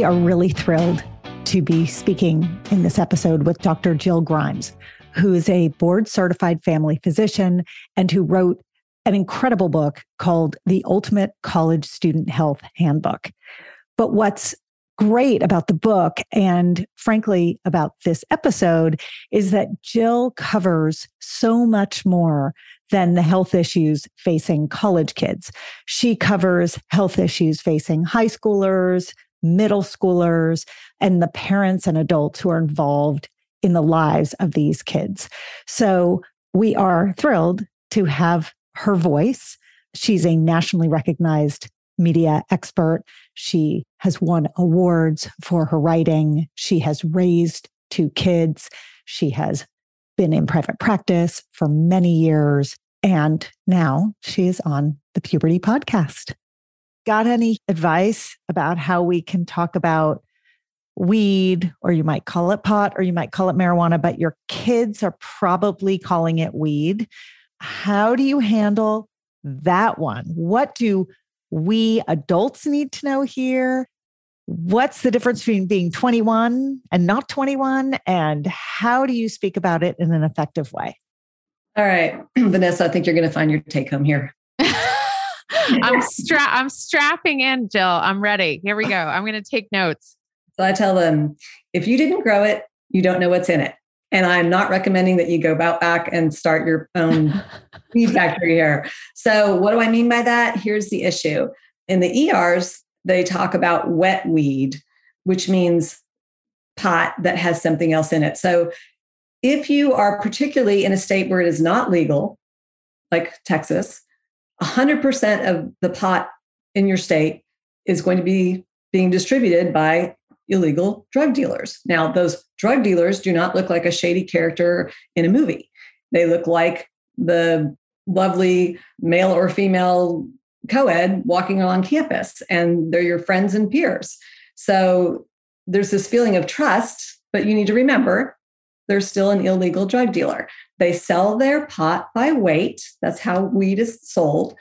We are really thrilled to be speaking in this episode with Dr. Jill Grimes, who is a board certified family physician and who wrote an incredible book called The Ultimate College Student Health Handbook. But what's great about the book and frankly about this episode is that Jill covers so much more than the health issues facing college kids. She covers health issues facing high schoolers, middle schoolers, and the parents and adults who are involved in the lives of these kids. So we are thrilled to have her voice. She's a nationally recognized media expert. She has won awards for her writing. She has raised two kids. She has been in private practice for many years. And now she is on the Puberty Podcast got any advice about how we can talk about weed, or you might call it pot, or you might call it marijuana, but your kids are probably calling it weed. How do you handle that one? What do we adults need to know here? What's the difference between being 21 and not 21? And how do you speak about it in an effective way? All right, Vanessa, I think you're going to find your take home here. I'm stra- I'm strapping in, Jill. I'm ready. Here we go. I'm going to take notes. So I tell them, if you didn't grow it, you don't know what's in it. And I'm not recommending that you go about back and start your own weed factory here. So what do I mean by that? Here's the issue. In the ERs, they talk about wet weed, which means pot that has something else in it. So if you are particularly in a state where it is not legal, like Texas, 100% of the pot in your state is going to be being distributed by illegal drug dealers. Now, those drug dealers do not look like a shady character in a movie. They look like the lovely male or female co ed walking on campus, and they're your friends and peers. So there's this feeling of trust, but you need to remember they're still an illegal drug dealer. They sell their pot by weight. That's how weed is sold.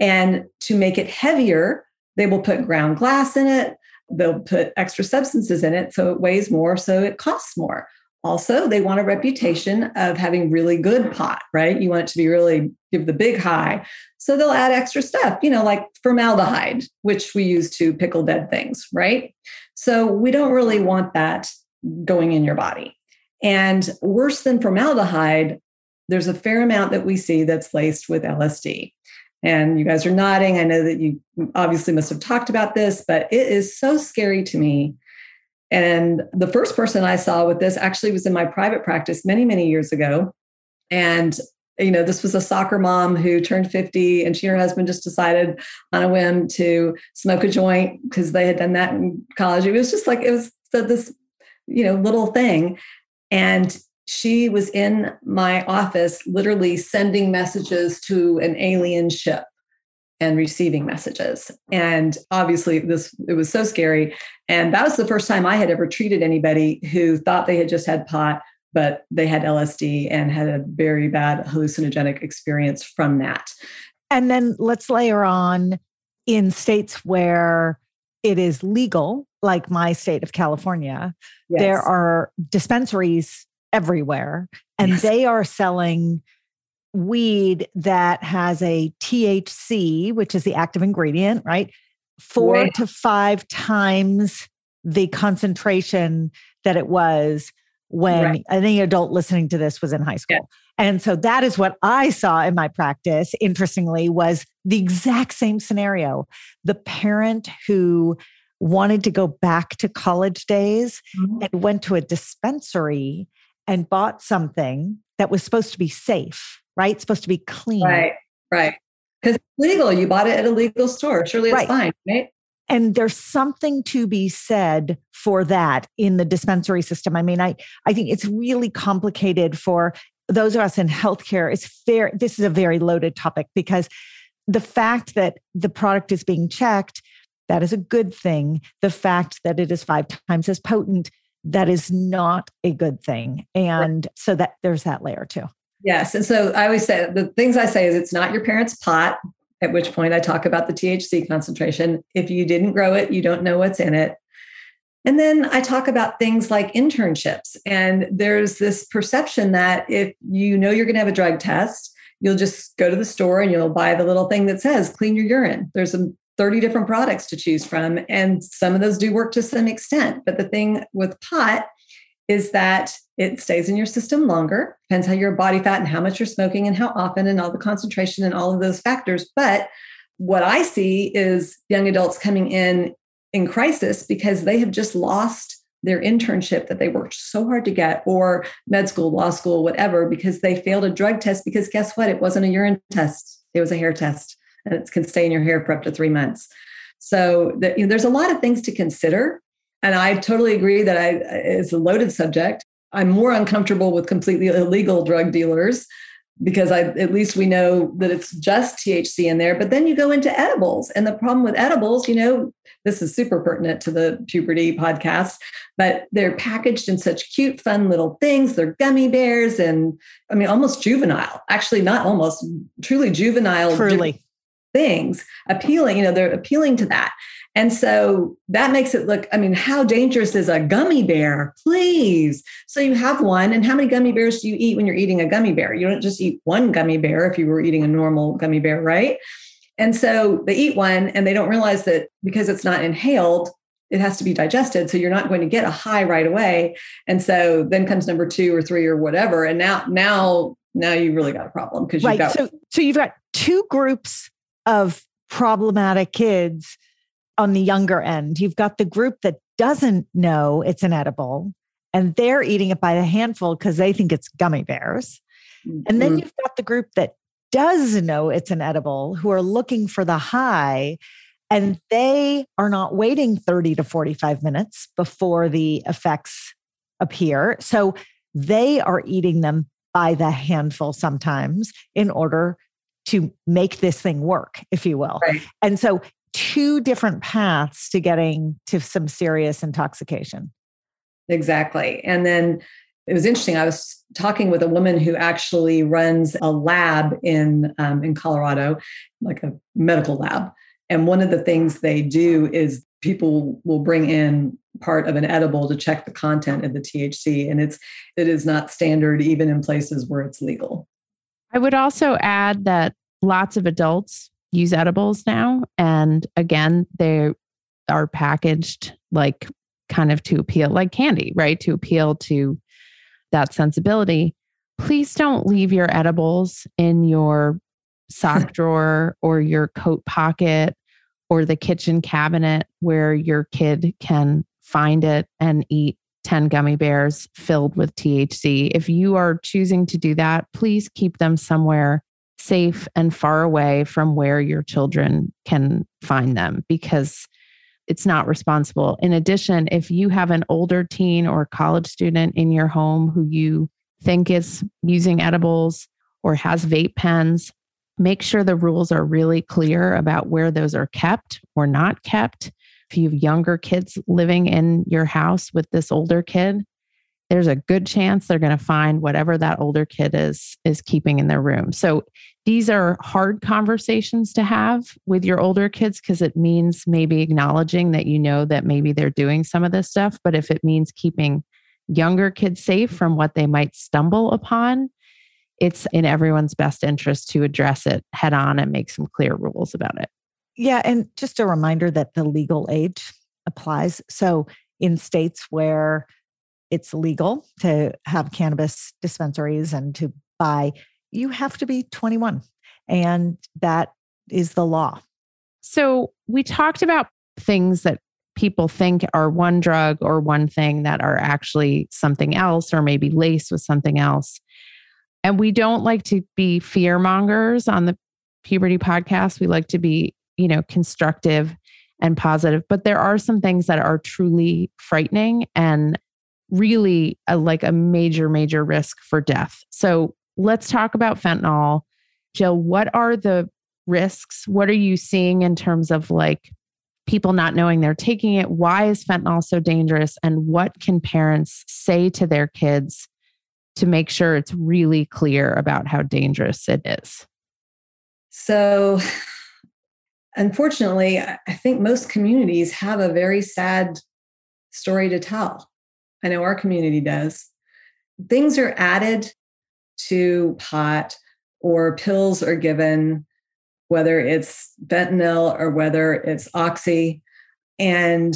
And to make it heavier, they will put ground glass in it. They'll put extra substances in it so it weighs more, so it costs more. also they want a reputation of having really good pot, right? You want it to be really give the big high. So they'll add extra stuff, you know, like formaldehyde, which we use to pickle dead things, right? So we don't really want that going in your body. And worse than formaldehyde, there's a fair amount that we see that's laced with LSD. And you guys are nodding. I know that you obviously must have talked about this, but it is so scary to me. And the first person I saw with this actually was in my private practice many, many years ago. And you know, this was a soccer mom who turned 50 and she and her husband just decided on a whim to smoke a joint because they had done that in college. It was just like, it was this, you know, little thing. And she was in my office literally sending messages to an alien ship and receiving messages. And obviously this it was so scary. And that was the first time i had ever treated anybody who thought they had just had pot but they had lsd and had a very bad hallucinogenic experience from that. And then let's layer on in states where it is legal like my state of california yes. there are dispensaries everywhere and yes. they are selling weed that has a THC, which is the active ingredient, right? Four right. to five times the concentration that it was when right. any adult listening to this was in high school. Yeah. And so that is what I saw in my practice, interestingly, was the exact same scenario. The parent who wanted to go back to college days mm-hmm. and went to a dispensary and bought something that was supposed to be safe, right? It's supposed to be clean. Right, right. Because legal. You bought it at a legal store. Surely it's right. fine, right? And there's something to be said for that in the dispensary system. I mean, I, I think it's really complicated for those of us in healthcare. It's fair. This is a very loaded topic because the fact that the product is being checked, that is a good thing. The fact that it is five times as potent that is not a good thing. And so that there's that layer too. Yes. And so I always say the things I say is it's not your parents' pot, at which point I talk about the THC concentration. If you didn't grow it, you don't know what's in it. And then I talk about things like internships. And there's this perception that if you know you're going to have a drug test, you'll just go to the store and you'll buy the little thing that says clean your urine. There's a 30 different products to choose from. And some of those do work to some extent. But the thing with pot is that it stays in your system longer, depends how your body fat and how much you're smoking and how often and all the concentration and all of those factors. But what I see is young adults coming in in crisis because they have just lost their internship that they worked so hard to get, or med school, law school, whatever, because they failed a drug test. Because guess what? It wasn't a urine test, it was a hair test and it can stay in your hair for up to three months. So the, you know, there's a lot of things to consider. And I totally agree that I, it's a loaded subject. I'm more uncomfortable with completely illegal drug dealers because I, at least we know that it's just THC in there. But then you go into edibles. And the problem with edibles, you know, this is super pertinent to the puberty podcast, but they're packaged in such cute, fun little things. They're gummy bears and I mean, almost juvenile, actually, not almost, truly juvenile. Truly things appealing you know they're appealing to that. And so that makes it look i mean how dangerous is a gummy bear? Please. So you have one and how many gummy bears do you eat when you're eating a gummy bear? You don't just eat one gummy bear if you were eating a normal gummy bear right? And so they eat one and they don't realize that because it's not inhaled it has to be digested. So you're not going to get a high right away. And so then comes number two or three or whatever and now now now you really got a problem because right. got so so you've got two groups of problematic kids on the younger end. You've got the group that doesn't know it's an edible and they're eating it by the handful because they think it's gummy bears. Mm-hmm. And then mm-hmm. you've got the group that does know it's an edible who are looking for the high and they are not waiting 30 to 45 minutes before the effects appear. So they are eating them by the handful sometimes in order to make this thing work, if you will. Right. And so, two different paths to getting to some serious intoxication. Exactly. And then it was interesting. I was talking with a woman who actually runs a lab in um, in Colorado, like a medical lab, And one of the things they do is people will bring in part of an edible to check the content of the THC. And it's it is not standard even in places where it's legal. I would also add that lots of adults use edibles now. And again, they are packaged like kind of to appeal like candy, right? To appeal to that sensibility. Please don't leave your edibles in your sock drawer or your coat pocket or the kitchen cabinet where your kid can find it and eat 10 gummy bears filled with THC. If you are choosing to do that, please keep them somewhere safe and far away from where your children can find them because it's not responsible. In addition, if you have an older teen or college student in your home who you think is using edibles or has vape pens, make sure the rules are really clear about where those are kept or not kept. If you have younger kids living in your house with this older kid, there's a good chance they're going to find whatever that older kid is is keeping in their room. So these are hard conversations to have with your older kids because it means maybe acknowledging that you know that maybe they're doing some of this stuff, but if it means keeping younger kids safe from what they might stumble upon, it's in everyone's best interest to address it head on and make some clear rules about it. Yeah. And just a reminder that the legal age applies. So in states where it's legal to have cannabis dispensaries and to buy, you have to be 21. And that is the law. So we talked about things that people think are one drug or one thing that are actually something else or maybe laced with something else. And we don't like to be fear mongers on the puberty podcast. We like to be, you know, constructive and positive, but there are some things that are truly frightening and really a, like a major, major risk for death. So let's talk about fentanyl. Jill, what are the risks? What are you seeing in terms of like people not knowing they're taking it? Why is fentanyl so dangerous? And what can parents say to their kids to make sure it's really clear about how dangerous it is? So, unfortunately, I think most communities have a very sad story to tell. I know our community does. Things are added to pot or pills are given, whether it's fentanyl or whether it's oxy. And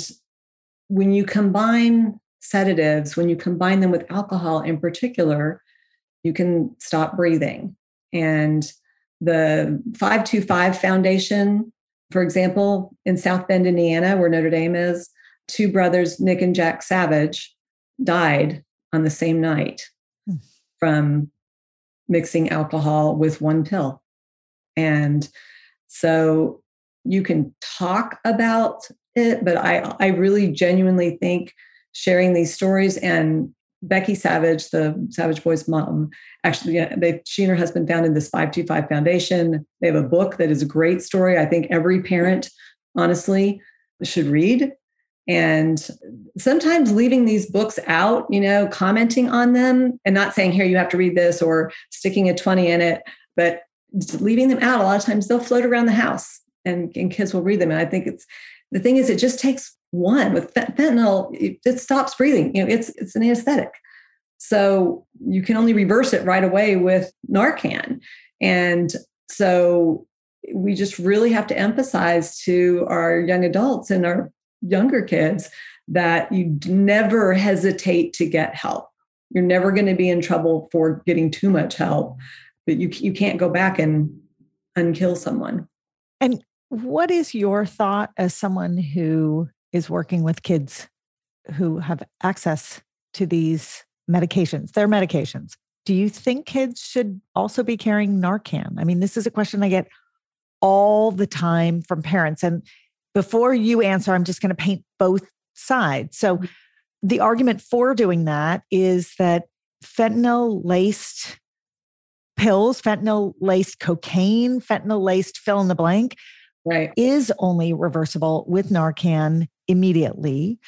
when you combine sedatives, when you combine them with alcohol in particular, you can stop breathing. And the 525 Foundation, for example, in South Bend, Indiana, where Notre Dame is, two brothers, Nick and Jack Savage, died on the same night hmm. from mixing alcohol with one pill. And so you can talk about it, but I, I really genuinely think sharing these stories and Becky Savage, the Savage Boys mom, actually, they, she and her husband founded this 525 Foundation. They have a book that is a great story. I think every parent, honestly, should read. And sometimes leaving these books out, you know, commenting on them and not saying, here, you have to read this or sticking a 20 in it, but leaving them out. A lot of times they'll float around the house and, and kids will read them. And I think it's the thing is, it just takes one with fentanyl it, stops breathing you know it's it's an anesthetic so you can only reverse it right away with narcan. And so we just really have to emphasize to our young adults and our younger kids that you never hesitate to get help. You're never going to be in trouble for getting too much help but you you can't go back and unkill someone. And what is your thought as someone who is working with kids who have access to these medications, their medications. Do you think kids should also be carrying Narcan? I mean, this is a question I get all the time from parents. And before you answer, I'm just going to paint both sides. So, mm-hmm. the argument for doing that is that fentanyl laced pills, fentanyl laced cocaine, fentanyl laced fill in the blank, right. is only reversible with Narcan immediately.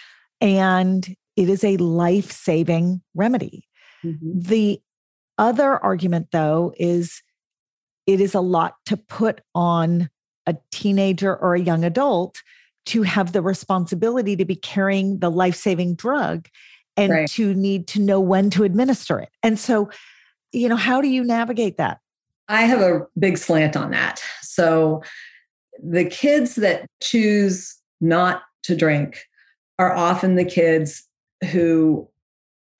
And it is a life saving remedy. Mm-hmm. The other argument, though, is it is a lot to put on a teenager or a young adult to have the responsibility to be carrying the life saving drug and right. to need to know when to administer it. And so, you know, how do you navigate that? I have a big slant on that. So, the kids that choose not to drink are often the kids who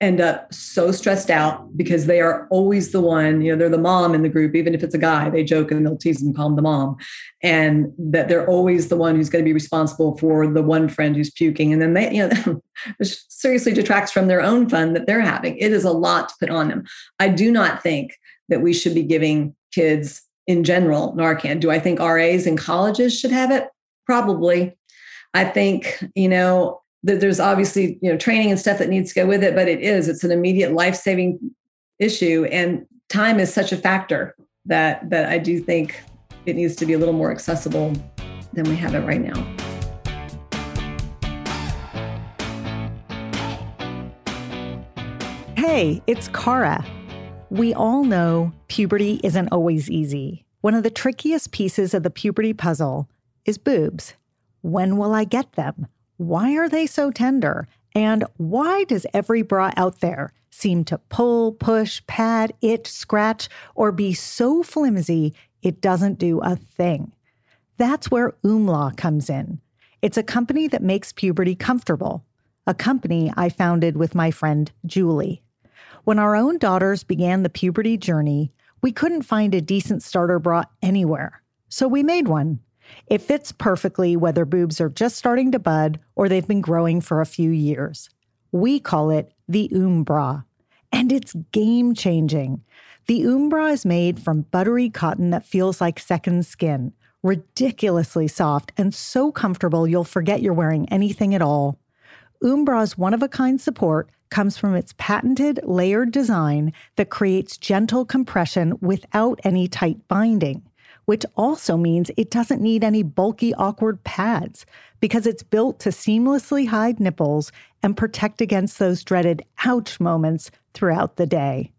end up so stressed out because they are always the one, you know, they're the mom in the group, even if it's a guy, they joke and they'll tease and call him the mom. And that they're always the one who's going to be responsible for the one friend who's puking. And then they, you know, seriously detracts from their own fun that they're having. It is a lot to put on them. I do not think that we should be giving kids in general Narcan. Do I think RAs in colleges should have it? Probably. I think, you know, that there's obviously you know training and stuff that needs to go with it but it is it's an immediate life-saving issue and time is such a factor that that i do think it needs to be a little more accessible than we have it right now. Hey it's Cara we all know puberty isn't always easy. One of the trickiest pieces of the puberty puzzle is boobs when will i get them why are they so tender? And why does every bra out there seem to pull, push, pad, itch, scratch, or be so flimsy it doesn't do a thing? That's where Oomla comes in. It's a company that makes puberty comfortable, a company I founded with my friend Julie. When our own daughters began the puberty journey, we couldn't find a decent starter bra anywhere. So we made one. It fits perfectly whether boobs are just starting to bud or they've been growing for a few years. We call it the Oombra, and it's game changing. The Oombra is made from buttery cotton that feels like second skin, ridiculously soft and so comfortable you'll forget you're wearing anything at all. Oombra's one of a kind support comes from its patented layered design that creates gentle compression without any tight binding which also means it doesn't need any bulky, awkward pads because it's built to seamlessly hide nipples and protect against those dreaded ouch moments throughout the day.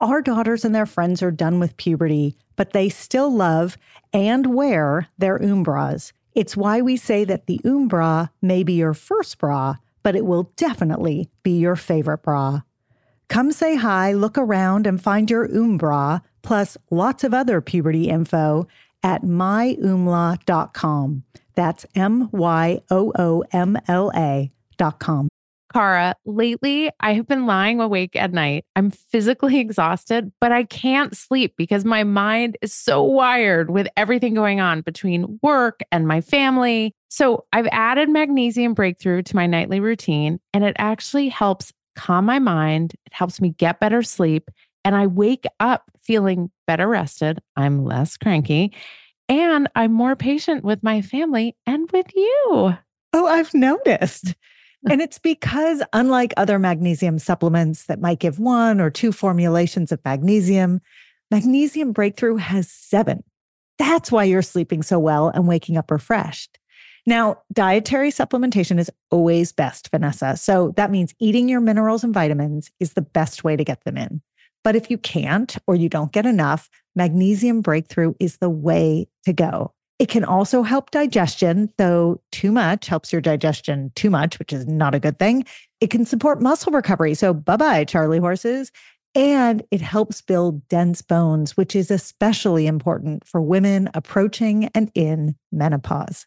Our daughters and their friends are done with puberty, but they still love and wear their Oombras. It's why we say that the Oombra may be your first bra, but it will definitely be your favorite bra. Come say hi, look around, and find your Oombra, plus lots of other puberty info at myoomla.com. That's M Y O O M L A.com. Cara, lately I have been lying awake at night. I'm physically exhausted, but I can't sleep because my mind is so wired with everything going on between work and my family. So I've added magnesium breakthrough to my nightly routine, and it actually helps calm my mind. It helps me get better sleep. And I wake up feeling better rested. I'm less cranky. And I'm more patient with my family and with you. Oh, I've noticed. and it's because, unlike other magnesium supplements that might give one or two formulations of magnesium, Magnesium Breakthrough has seven. That's why you're sleeping so well and waking up refreshed. Now, dietary supplementation is always best, Vanessa. So that means eating your minerals and vitamins is the best way to get them in. But if you can't or you don't get enough, magnesium breakthrough is the way to go. It can also help digestion, though too much helps your digestion too much, which is not a good thing. It can support muscle recovery. So bye bye, Charlie horses. And it helps build dense bones, which is especially important for women approaching and in menopause.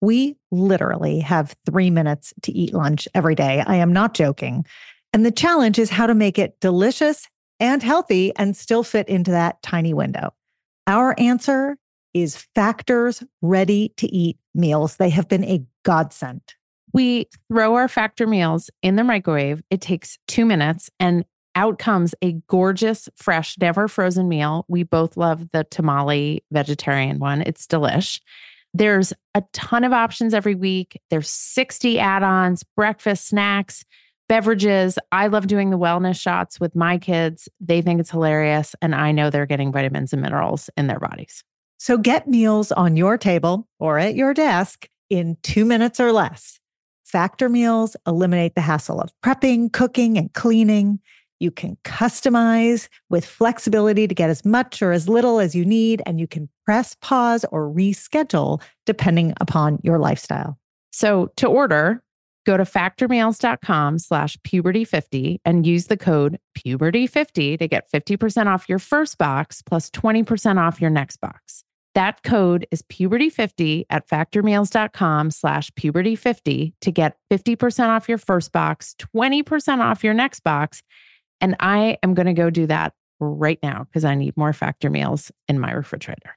we literally have three minutes to eat lunch every day. I am not joking. And the challenge is how to make it delicious and healthy and still fit into that tiny window. Our answer is Factor's ready to eat meals. They have been a godsend. We throw our Factor meals in the microwave. It takes two minutes and out comes a gorgeous, fresh, never frozen meal. We both love the tamale vegetarian one. It's delish. There's a ton of options every week. There's 60 add ons, breakfast, snacks, beverages. I love doing the wellness shots with my kids. They think it's hilarious. And I know they're getting vitamins and minerals in their bodies. So get meals on your table or at your desk in two minutes or less. Factor meals eliminate the hassle of prepping, cooking, and cleaning. You can customize with flexibility to get as much or as little as you need, and you can press pause or reschedule depending upon your lifestyle. So to order, go to factormeals.com slash puberty50 and use the code puberty50 to get 50% off your first box plus 20% off your next box. That code is puberty50 at factormeals.com slash puberty50 to get 50% off your first box, 20% off your next box. And I am going to go do that right now because I need more factor meals in my refrigerator.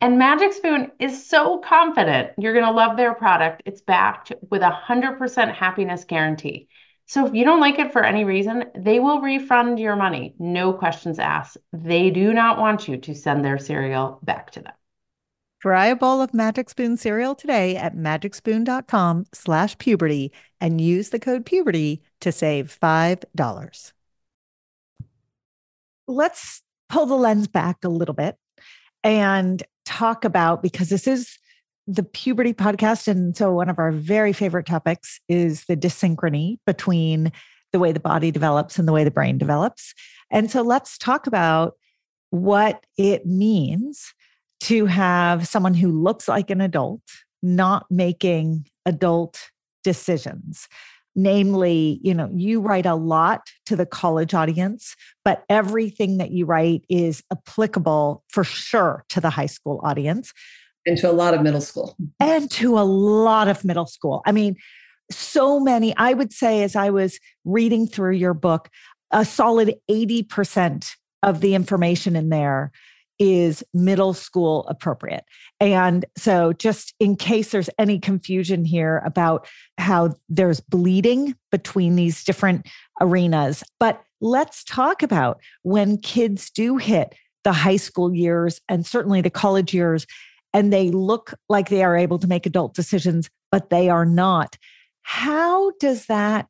And Magic Spoon is so confident you're going to love their product. It's backed with a 100% happiness guarantee. So if you don't like it for any reason, they will refund your money. No questions asked. They do not want you to send their cereal back to them. Try a bowl of Magic Spoon cereal today at magicspoon.com slash puberty and use the code puberty to save $5. Let's pull the lens back a little bit and talk about because this is the puberty podcast. And so, one of our very favorite topics is the dyssynchrony between the way the body develops and the way the brain develops. And so, let's talk about what it means to have someone who looks like an adult not making adult decisions namely you know you write a lot to the college audience but everything that you write is applicable for sure to the high school audience. And to a lot of middle school. And to a lot of middle school. I mean so many i would say as i was reading through your book a solid 80% of the information in there is middle school appropriate. And so, just in case there's any confusion here about how there's bleeding between these different arenas, but let's talk about when kids do hit the high school years and certainly the college years, and they look like they are able to make adult decisions, but they are not. How does that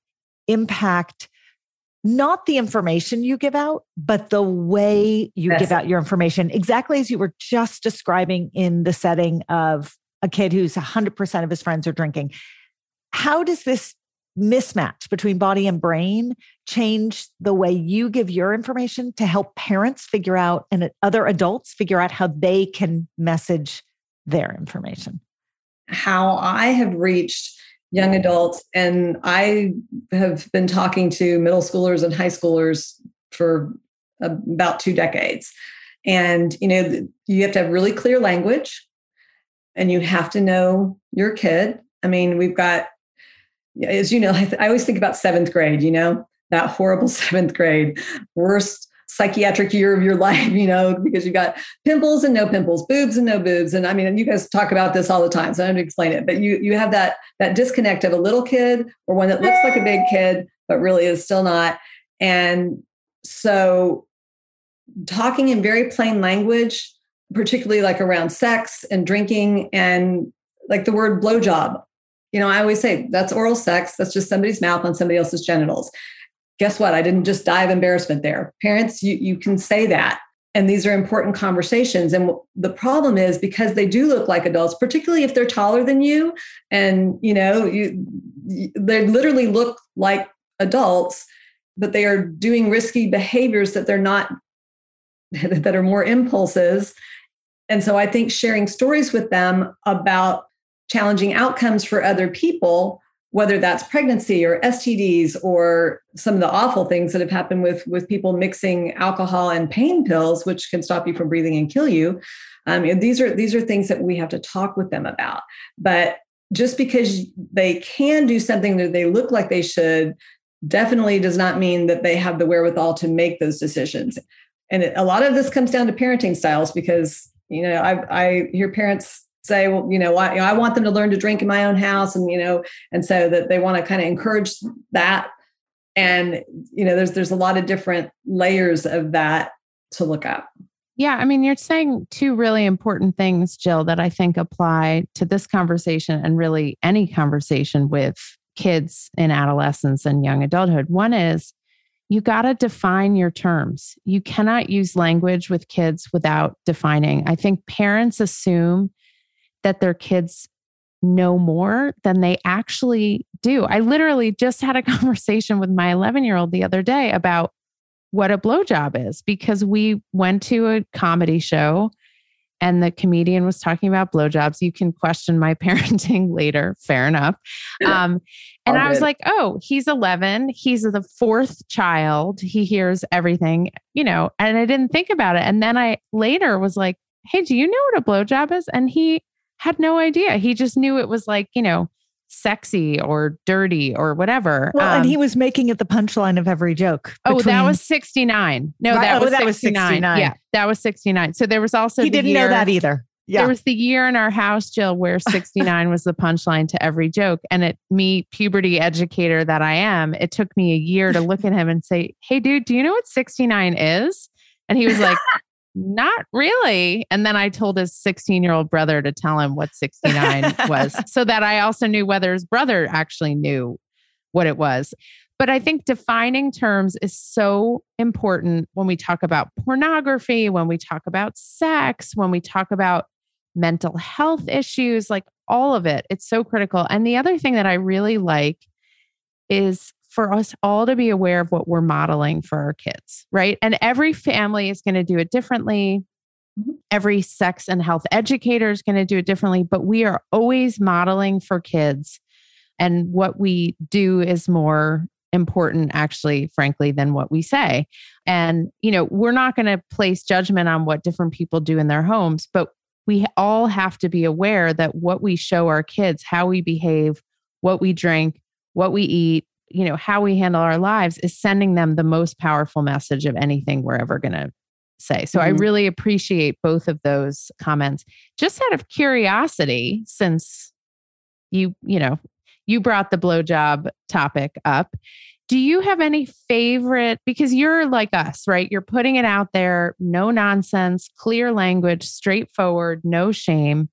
impact? Not the information you give out, but the way you yes. give out your information, exactly as you were just describing in the setting of a kid who's 100% of his friends are drinking. How does this mismatch between body and brain change the way you give your information to help parents figure out and other adults figure out how they can message their information? How I have reached young adults. And I have been talking to middle schoolers and high schoolers for about two decades. And, you know, you have to have really clear language and you have to know your kid. I mean, we've got, as you know, I, th- I always think about seventh grade, you know, that horrible seventh grade, worst psychiatric year of your life, you know, because you've got pimples and no pimples, boobs and no boobs. And I mean, and you guys talk about this all the time, so I don't explain it. But you you have that that disconnect of a little kid or one that looks like a big kid, but really is still not. And so talking in very plain language, particularly like around sex and drinking and like the word blowjob. You know, I always say that's oral sex. That's just somebody's mouth on somebody else's genitals guess what? I didn't just die of embarrassment there. Parents, you, you can say that. And these are important conversations. And the problem is because they do look like adults, particularly if they're taller than you, and you know, you, they literally look like adults, but they are doing risky behaviors that they're not that are more impulses and so i think sharing stories with them about challenging outcomes for other people whether that's pregnancy or STDs or some of the awful things that have happened with, with people mixing alcohol and pain pills, which can stop you from breathing and kill you. Um, these are these are things that we have to talk with them about. But just because they can do something that they look like they should, definitely does not mean that they have the wherewithal to make those decisions. And a lot of this comes down to parenting styles because you know I, I hear parents say, well, you know, I, I want them to learn to drink in my own house, and you know, and so that they want to kind of encourage that. And you know, there's there's a lot of different layers of that to look up. Yeah, I mean, you're saying two really important things, Jill, that I think apply to this conversation and really any conversation with kids in adolescence and young adulthood. One is you got to define your terms. You cannot use language with kids without defining. I think parents assume that their kids know more than they actually do. I literally just had a conversation with my 11 year old the other day about what a blowjob is because we went to a comedy show and the comedian was talking about blowjobs. You can question my parenting later. Fair enough. Um, and I was like, oh, he's 11. He's the fourth child. He hears everything, you know, and I didn't think about it. And then I later was like, hey, do you know what a blowjob is? And he had no idea. He just knew it was like, you know, sexy or dirty or whatever. Well, um, and he was making it the punchline of every joke. Between... Oh, that was 69. No, right? that, oh, was, that 69. was 69. Yeah, that was 69. So there was also He didn't year, know that either. Yeah. There was the year in our house, Jill, where 69 was the punchline to every joke. And it me, puberty educator that I am, it took me a year to look at him and say, Hey dude, do you know what 69 is? And he was like, not really. And then I told his 16 year old brother to tell him what 69 was so that I also knew whether his brother actually knew what it was. But I think defining terms is so important when we talk about pornography, when we talk about sex, when we talk about mental health issues, like all of it. It's so critical. And the other thing that I really like is for us all to be aware of what we're modeling for our kids, right? And every family is going to do it differently. Mm-hmm. Every sex and health educator is going to do it differently, but we are always modeling for kids. And what we do is more important, actually, frankly, than what we say. And, you know, we're not going to place judgment on what different people do in their homes, but we all have to be aware that what we show our kids, how we behave, what we drink, what we eat, you know how we handle our lives is sending them the most powerful message of anything we're ever going to say. So mm-hmm. i really appreciate both of those comments. Just out of curiosity since you you know you brought the blowjob topic up do you have any favorite because you're like us right? You're putting it out there no nonsense clear language straightforward no shame.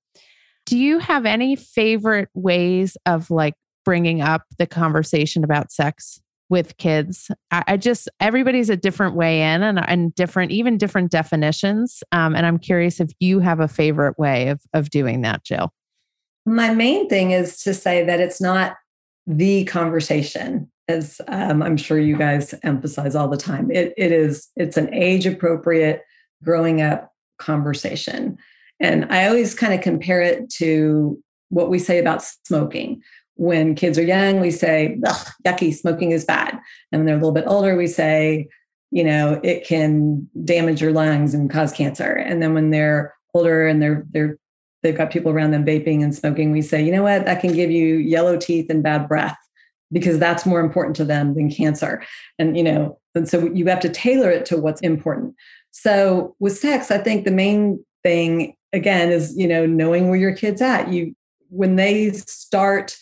Do you have any favorite ways of like bringing up the conversation about sex with kids. I, I, just everybody's a different way in and, and different, even different definitions. Um, and I'm curious if you have a favorite way of of doing that, Jill. My main thing is to say that it's not the conversation, as um, I'm sure you guys emphasize all the time. It it is it's an age appropriate growing up conversation. And I always kind of compare it to what we say about smoking when kids are young, we say, yucky, smoking is bad. And when they're a little bit older, we say, you know, it can damage your lungs and cause cancer. And then when they're older and they're they're they've got people around them vaping and smoking, we say, you know what, that can give you yellow teeth and bad breath because that's more important to them than cancer. And you know, and so you have to tailor it to what's important. So with sex, I think the main thing again is, you know, knowing where your kid's at. You when they start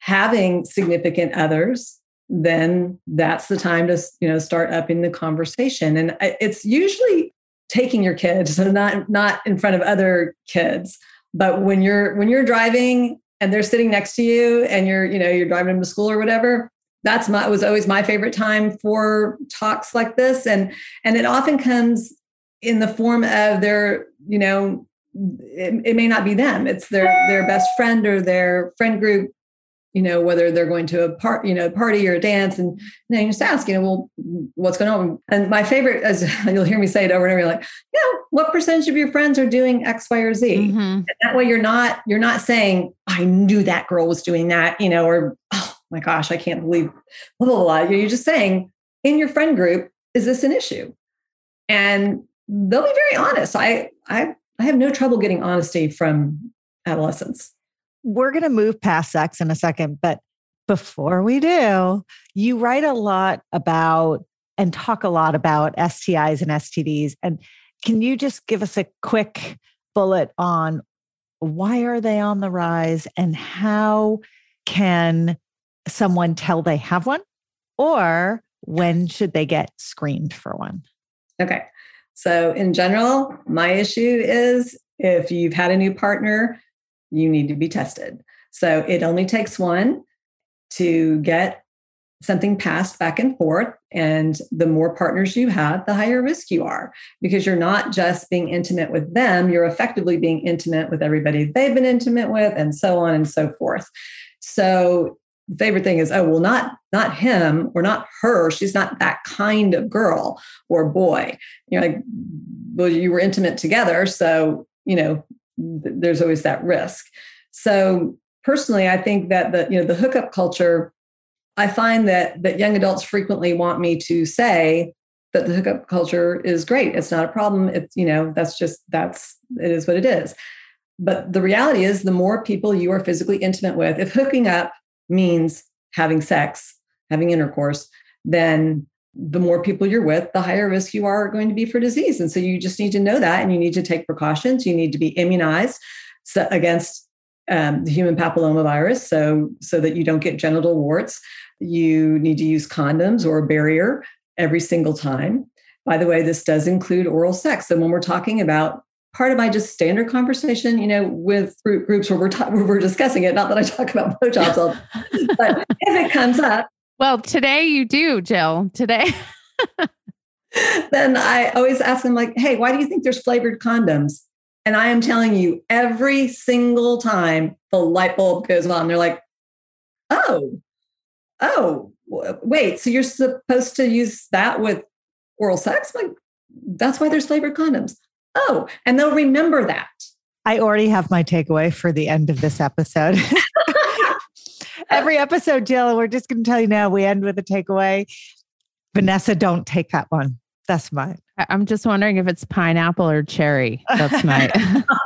having significant others then that's the time to you know start upping the conversation. And it's usually taking your kids so not not in front of other kids. But when you're when you're driving and they're sitting next to you and you're you know you're driving them to school or whatever that's my was always my favorite time for talks like this. And and it often comes in the form of their you know it, it may not be them. It's their their best friend or their friend group you know, whether they're going to a part, you know, party or a dance, and you, know, you just ask, you know, well, what's going on? And my favorite, as you'll hear me say it over and over, like, yeah, what percentage of your friends are doing X, Y, or Z? Mm-hmm. And that way, you're not you're not saying, I knew that girl was doing that, you know, or oh my gosh, I can't believe blah blah blah. You're just saying in your friend group, is this an issue? And they'll be very honest. I I I have no trouble getting honesty from adolescents we're going to move past sex in a second, but before we do, you write a lot about and talk a lot about STIs and STDs. And can you just give us a quick bullet on why are they on the rise and how can someone tell they have one or when should they get screened for one? Okay. So, in general, my issue is if you've had a new partner, you need to be tested. So it only takes one to get something passed back and forth. And the more partners you have, the higher risk you are because you're not just being intimate with them, you're effectively being intimate with everybody they've been intimate with, and so on and so forth. So the favorite thing is, oh, well, not not him or not her. She's not that kind of girl or boy. You're like, well, you were intimate together. So, you know, there's always that risk. So personally, I think that the you know the hookup culture, I find that that young adults frequently want me to say that the hookup culture is great. It's not a problem. It's you know that's just that's it is what it is. But the reality is, the more people you are physically intimate with, if hooking up means having sex, having intercourse, then the more people you're with, the higher risk you are going to be for disease. And so you just need to know that and you need to take precautions. You need to be immunized against um, the human papillomavirus so, so that you don't get genital warts. You need to use condoms or a barrier every single time. By the way, this does include oral sex. And when we're talking about part of my just standard conversation, you know, with groups where we're, ta- where we're discussing it, not that I talk about blowjobs, all, but if it comes up, well, today you do, Jill. Today. then I always ask them, like, hey, why do you think there's flavored condoms? And I am telling you, every single time the light bulb goes on, they're like, oh, oh, wait, so you're supposed to use that with oral sex? like, that's why there's flavored condoms. Oh, and they'll remember that. I already have my takeaway for the end of this episode. every episode, Jill, we're just going to tell you now we end with a takeaway. Vanessa, don't take that one. That's mine. I'm just wondering if it's pineapple or cherry. That's my.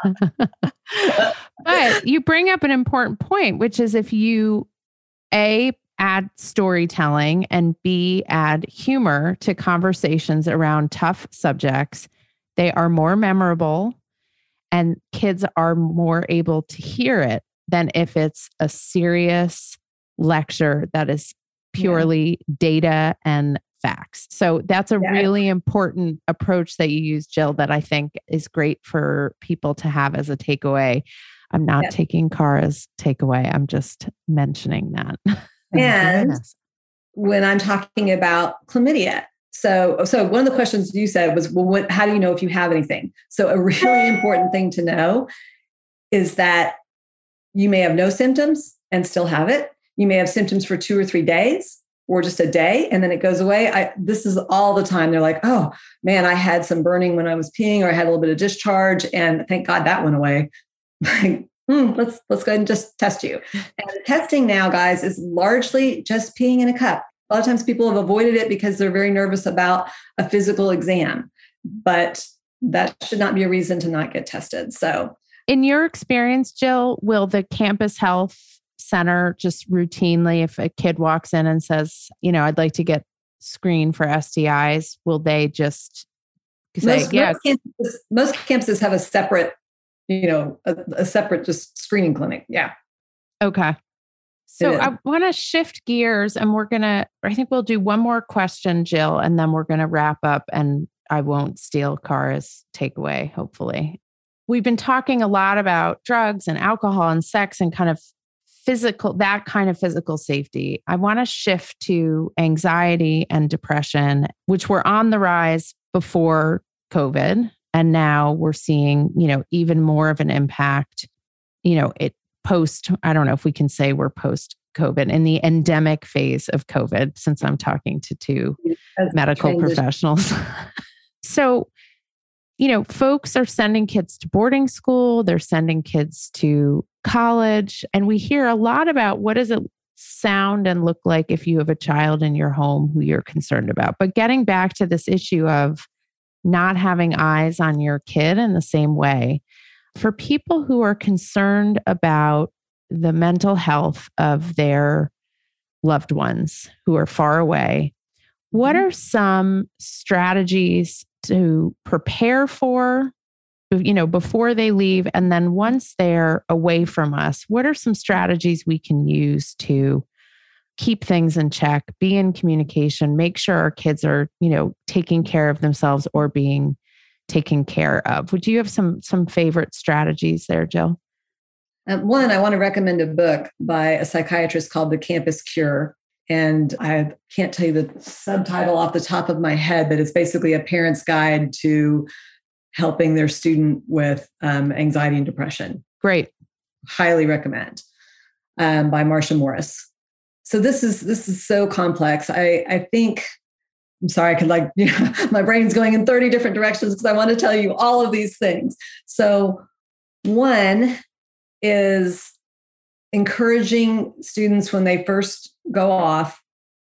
but you bring up an important point, which is if you A, add storytelling and B, add humor to conversations around tough subjects, they are more memorable and kids are more able to hear it than if it's a serious lecture that is purely yeah. data and facts. So that's a yeah. really important approach that you use, Jill, that I think is great for people to have as a takeaway. I'm not yeah. taking Cara's takeaway. I'm just mentioning that. Oh and when I'm talking about chlamydia, so, oh, so one of the questions you said was, well, what, how do you know if you have anything? So, a really important thing to know is that you may have no symptoms and still have it. You may have symptoms for two or three days or just a day and then it goes away. I, this is all the time. They're like, oh man, I had some burning when I was peeing or I had a little bit of discharge and thank God that went away. mm, let's let's go ahead and just test you. And testing now, guys, is largely just peeing in a cup. A lot of times people have avoided it because they're very nervous about a physical exam, but that should not be a reason to not get tested. So in your experience, Jill, will the campus health center just routinely, if a kid walks in and says, you know, I'd like to get screened for STIs, will they just say, most, yeah? Most campuses, most campuses have a separate, you know, a, a separate just screening clinic. Yeah. Okay. So I want to shift gears and we're going to, I think we'll do one more question, Jill, and then we're going to wrap up and I won't steal Cara's takeaway, hopefully we've been talking a lot about drugs and alcohol and sex and kind of physical, that kind of physical safety. I want to shift to anxiety and depression, which were on the rise before COVID. And now we're seeing, you know, even more of an impact, you know, it post, I don't know if we can say we're post COVID, in the endemic phase of COVID, since I'm talking to two medical transition. professionals. so, you know, folks are sending kids to boarding school, they're sending kids to college, and we hear a lot about what does it sound and look like if you have a child in your home who you're concerned about. But getting back to this issue of not having eyes on your kid in the same way, for people who are concerned about the mental health of their loved ones who are far away, what mm-hmm. are some strategies to prepare for you know before they leave and then once they're away from us what are some strategies we can use to keep things in check be in communication make sure our kids are you know taking care of themselves or being taken care of would you have some some favorite strategies there jill um, one, I want to recommend a book by a psychiatrist called The Campus Cure. And I can't tell you the subtitle off the top of my head, but it's basically a parent's guide to helping their student with um, anxiety and depression. Great. Highly recommend um, by Marsha Morris. So this is this is so complex. I I think I'm sorry, I could like, you know, my brain's going in 30 different directions because I want to tell you all of these things. So, one, is encouraging students when they first go off,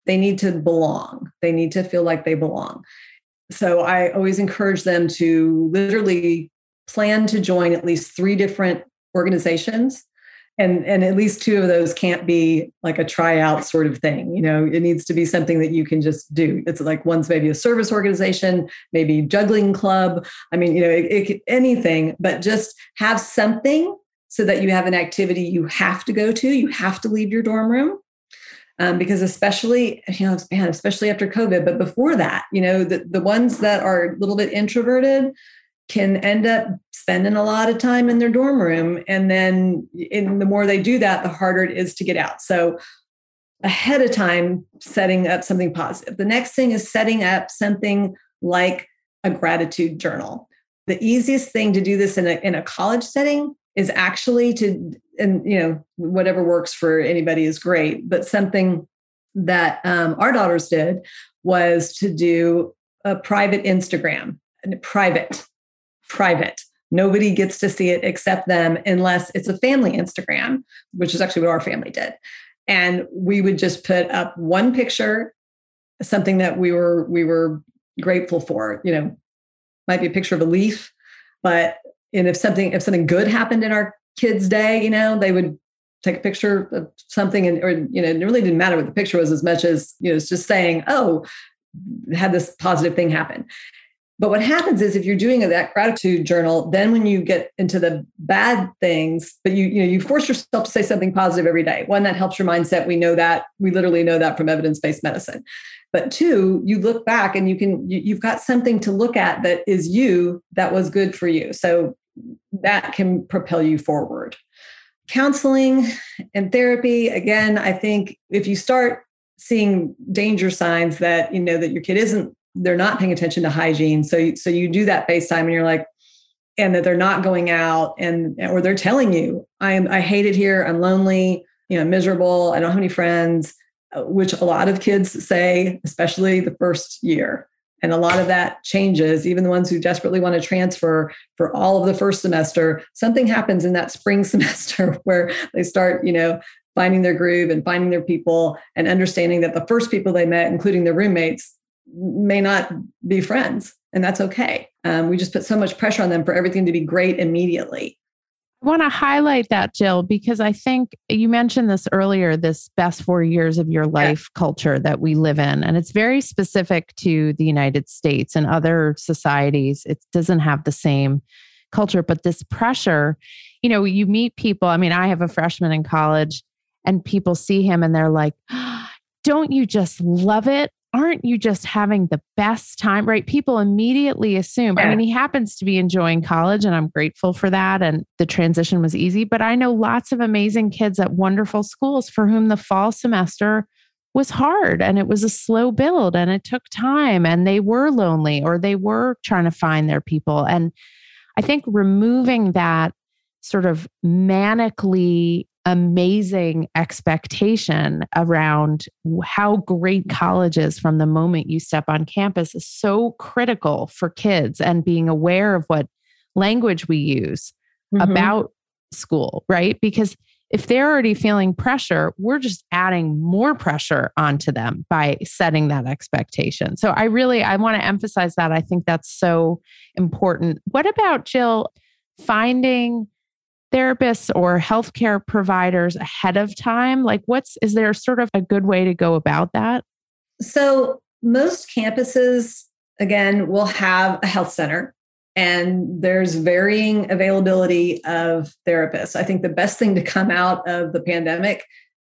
they need to belong. They need to feel like they belong. So I always encourage them to literally plan to join at least three different organizations. And, and at least two of those can't be like a tryout sort of thing. You know, it needs to be something that you can just do. It's like one's maybe a service organization, maybe juggling club. I mean, you know, it, it, anything, but just have something so that you have an activity you have to go to, you have to leave your dorm room. Um, because especially, you know, man, especially after COVID, but before that, you know, the, the ones that are a little bit introverted can end up spending a lot of time in their dorm room. And then in the more they do that, the harder it is to get out. So ahead of time, setting up something positive. The next thing is setting up something like a gratitude journal. The easiest thing to do this in a, in a college setting is actually to and you know whatever works for anybody is great but something that um, our daughters did was to do a private instagram private private. Nobody gets to see it except them unless it's a family instagram which is actually what our family did. And we would just put up one picture something that we were we were grateful for you know. Might be a picture of a leaf but and if something if something good happened in our kids' day, you know, they would take a picture of something and or you know, it really didn't matter what the picture was as much as, you know, it's just saying, oh, had this positive thing happen. But what happens is if you're doing that gratitude journal, then when you get into the bad things, but you you know you force yourself to say something positive every day. One that helps your mindset. We know that we literally know that from evidence-based medicine. But two, you look back and you can you, you've got something to look at that is you that was good for you. So that can propel you forward. Counseling and therapy, again, I think if you start seeing danger signs that you know that your kid isn't they're not paying attention to hygiene. So so you do that FaceTime and you're like, and that they're not going out and or they're telling you, I'm I hate it here, I'm lonely, you know, miserable, I don't have any friends, uh, which a lot of kids say, especially the first year. And a lot of that changes, even the ones who desperately want to transfer for all of the first semester. Something happens in that spring semester where they start, you know, finding their groove and finding their people and understanding that the first people they met, including their roommates, may not be friends, and that's okay. Um, we just put so much pressure on them for everything to be great immediately. I want to highlight that, Jill, because I think you mentioned this earlier this best four years of your life yeah. culture that we live in. And it's very specific to the United States and other societies. It doesn't have the same culture, but this pressure, you know, you meet people. I mean, I have a freshman in college, and people see him and they're like, don't you just love it? Aren't you just having the best time? Right. People immediately assume. I mean, he happens to be enjoying college and I'm grateful for that. And the transition was easy. But I know lots of amazing kids at wonderful schools for whom the fall semester was hard and it was a slow build and it took time and they were lonely or they were trying to find their people. And I think removing that sort of manically amazing expectation around how great college is from the moment you step on campus is so critical for kids and being aware of what language we use mm-hmm. about school, right? Because if they're already feeling pressure, we're just adding more pressure onto them by setting that expectation. So I really I want to emphasize that. I think that's so important. What about Jill finding therapists or healthcare providers ahead of time? Like what's is there sort of a good way to go about that? So most campuses again will have a health center and there's varying availability of therapists. I think the best thing to come out of the pandemic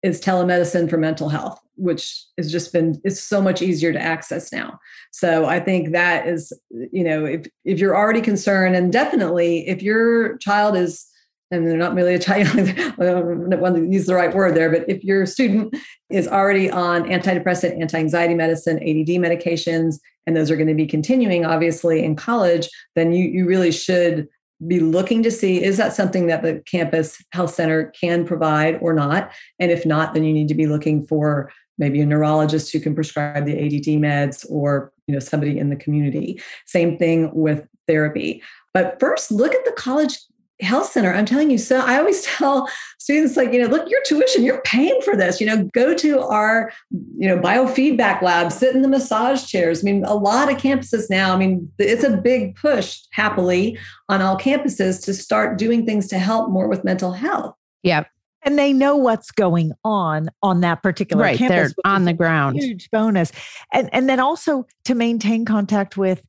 is telemedicine for mental health, which has just been it's so much easier to access now. So I think that is, you know, if if you're already concerned, and definitely if your child is and they're not really a child, one to use the right word there, but if your student is already on antidepressant, anti anxiety medicine, ADD medications, and those are going to be continuing obviously in college, then you, you really should be looking to see is that something that the campus health center can provide or not? And if not, then you need to be looking for maybe a neurologist who can prescribe the ADD meds or you know somebody in the community. Same thing with therapy. But first, look at the college health center i'm telling you so i always tell students like you know look your tuition you're paying for this you know go to our you know biofeedback lab sit in the massage chairs. I mean a lot of campuses now i mean it's a big push happily on all campuses to start doing things to help more with mental health. Yeah and they know what's going on on that particular right, campus they're on the ground. huge bonus. And and then also to maintain contact with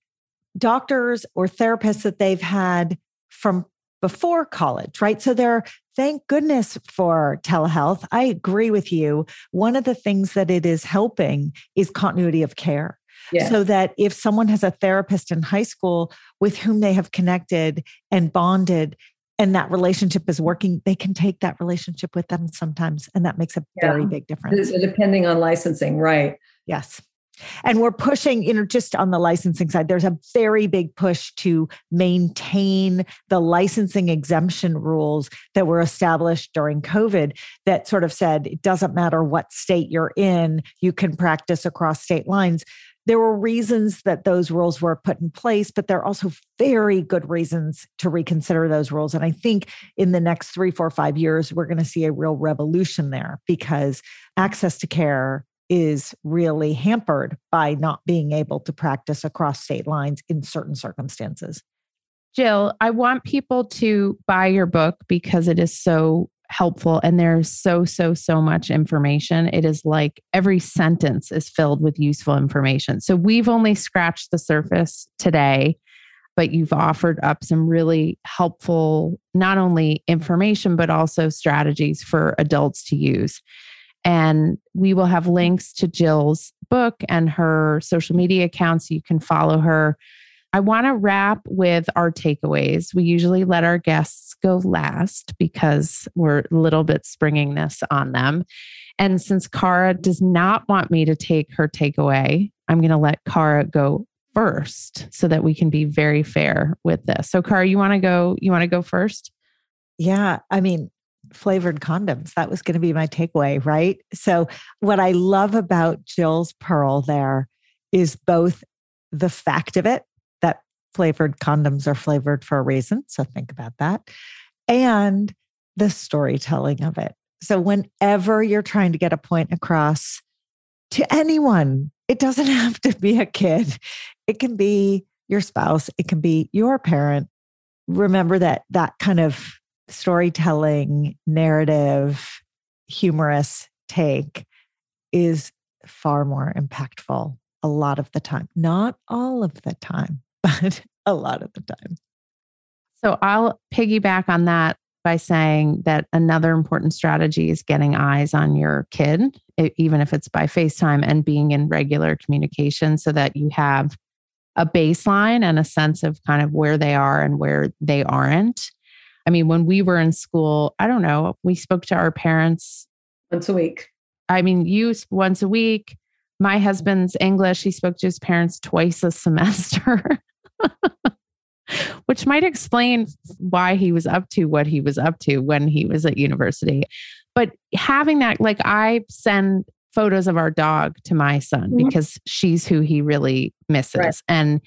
doctors or therapists that they've had from before college, right? So there, thank goodness for telehealth. I agree with you. One of the things that it is helping is continuity of care. So that if someone has a therapist in high school with whom they have connected and bonded, and that relationship is working, they can take that relationship with them sometimes. And that makes a yeah. very big difference. Depending on licensing, right? Yes. And we're pushing, you know, just on the licensing side, there's a very big push to maintain the licensing exemption rules that were established during COVID that sort of said it doesn't matter what state you're in, you can practice across state lines. There were reasons that those rules were put in place, but there are also very good reasons to reconsider those rules. And I think in the next three, four, five years, we're going to see a real revolution there because access to care is really hampered by not being able to practice across state lines in certain circumstances. Jill, I want people to buy your book because it is so helpful and there's so, so, so much information. It is like every sentence is filled with useful information. So we've only scratched the surface today, but you've offered up some really helpful, not only information, but also strategies for adults to use. And we will have links to Jill's book and her social media accounts. you can follow her. I want to wrap with our takeaways. We usually let our guests go last because we're a little bit springing this on them. And since Cara does not want me to take her takeaway, I'm going to let Cara go first so that we can be very fair with this. So Cara, you want to go you want to go first? Yeah, I mean, flavored condoms. That was going to be my takeaway, right? So, what I love about Jill's Pearl there is both the fact of it that flavored condoms are flavored for a reason. So, think about that. And the storytelling of it. So, whenever you're trying to get a point across to anyone, it doesn't have to be a kid, it can be your spouse, it can be your parent. Remember that that kind of storytelling, narrative, humorous take is far more impactful a lot of the time. Not all of the time, but a lot of the time. So I'll piggyback on that by saying that another important strategy is getting eyes on your kid, even if it's by FaceTime and being in regular communication so that you have a baseline and a sense of kind of where they are and where they aren't. I mean, when we were in school, I don't know, we spoke to our parents once a week. I mean, you once a week. My husband's English, he spoke to his parents twice a semester. which might explain why he was up to what he was up to when he was at university. But having that, like, I send photos of our dog to my son mm-hmm. because she's who he really misses. Right. And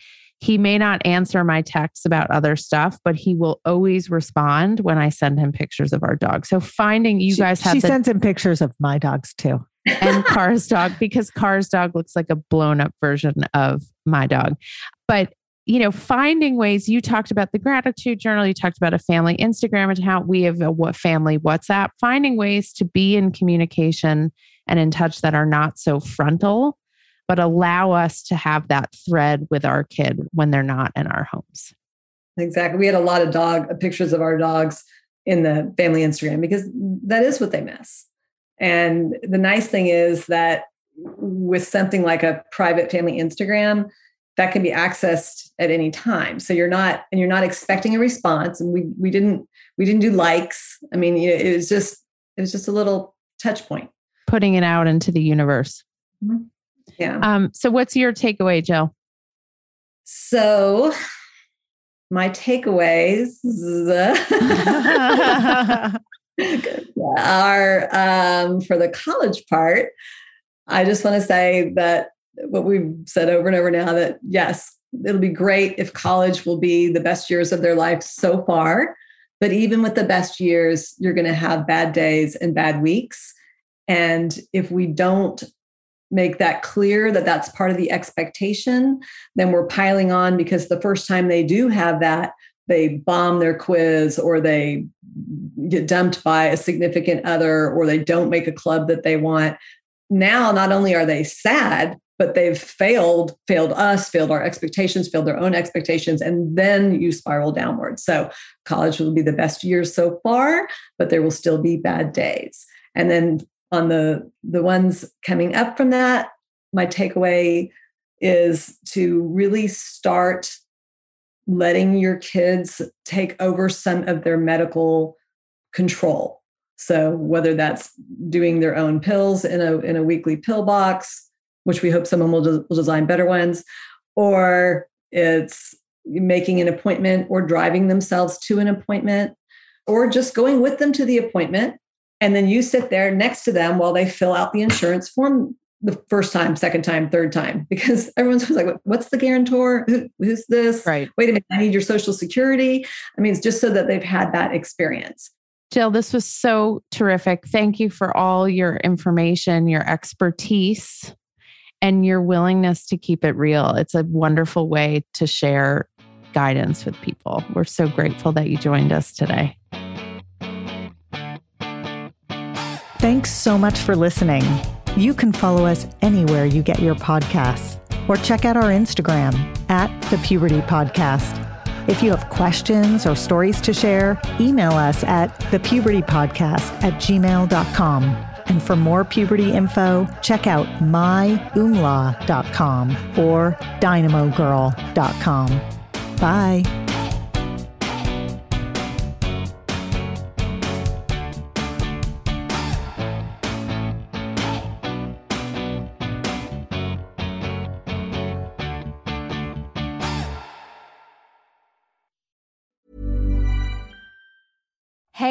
he may not answer my texts about other stuff, but he will always respond when I send him pictures of our dog. So finding you she, guys have she the, sends him pictures of my dogs too. and Car's dog because Car's dog looks like a blown up version of my dog. But you know, finding ways you talked about the gratitude journal, you talked about a family Instagram account, we have a family WhatsApp, finding ways to be in communication and in touch that are not so frontal but allow us to have that thread with our kid when they're not in our homes. Exactly. We had a lot of dog uh, pictures of our dogs in the family Instagram because that is what they miss. And the nice thing is that with something like a private family Instagram, that can be accessed at any time. So you're not and you're not expecting a response. And we we didn't we didn't do likes. I mean, it was just it was just a little touch point. Putting it out into the universe. Mm-hmm. Yeah. Um, so what's your takeaway, Jill? So my takeaways are um, for the college part. I just want to say that what we've said over and over now that yes, it'll be great if college will be the best years of their life so far. But even with the best years, you're going to have bad days and bad weeks. And if we don't make that clear that that's part of the expectation, then we're piling on because the first time they do have that, they bomb their quiz or they get dumped by a significant other or they don't make a club that they want. Now, not only are they sad, but they've failed, failed us, failed our expectations, failed their own expectations, and then you spiral downward. So, college will be the best years so far, but there will still be bad days. And then on the the ones coming up from that my takeaway is to really start letting your kids take over some of their medical control. So whether that's doing their own pills in a in a weekly pill box which we hope someone will, de- will design better ones or it's making an appointment or driving themselves to an appointment or just going with them to the appointment and then you sit there next to them while they fill out the insurance form the first time, second time, third time, because everyone's like, what's the guarantor? Who, who's this? Right. Wait a minute, I need your social security. I mean, it's just so that they've had that experience. Jill, this was so terrific. Thank you for all your information, your expertise, and your willingness to keep it real. It's a wonderful way to share guidance with people. We're so grateful that you joined us today. Thanks so much for listening. You can follow us anywhere you get your podcasts or check out our Instagram at the Puberty Podcast. If you have questions or stories to share, email us at thepubertypodcast at gmail.com. And for more puberty info, check out myumla.com or dynamogirl.com. Bye.